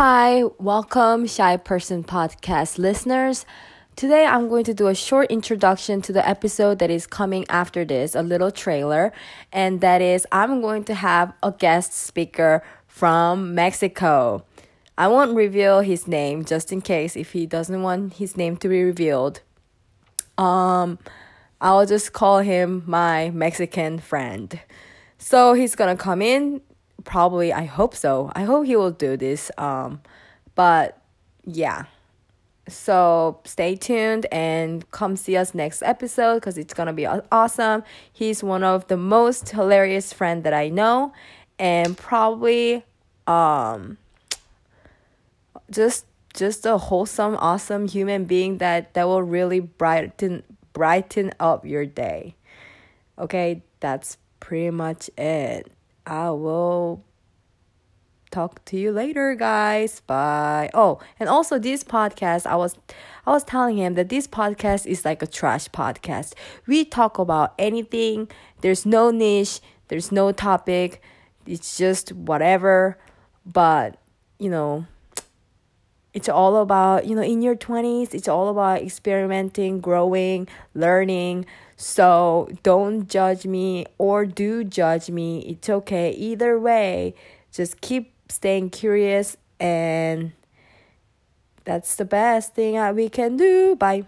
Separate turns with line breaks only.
Hi, welcome, Shy Person Podcast listeners. Today I'm going to do a short introduction to the episode that is coming after this, a little trailer, and that is I'm going to have a guest speaker from Mexico. I won't reveal his name just in case if he doesn't want his name to be revealed. Um I'll just call him my Mexican friend. So he's gonna come in. Probably, I hope so. I hope he will do this. Um, but yeah. So stay tuned and come see us next episode because it's gonna be awesome. He's one of the most hilarious friend that I know, and probably um just just a wholesome, awesome human being that that will really brighten brighten up your day. Okay, that's pretty much it. I will talk to you later guys. Bye. Oh and also this podcast i was i was telling him that this podcast is like a trash podcast. We talk about anything. There's no niche. There's no topic. It's just whatever. But you know it's all about you know in your 20s it's all about experimenting growing learning. So don't judge me or do judge me. It's okay. Either way just keep staying curious and that's the best thing we can do. Bye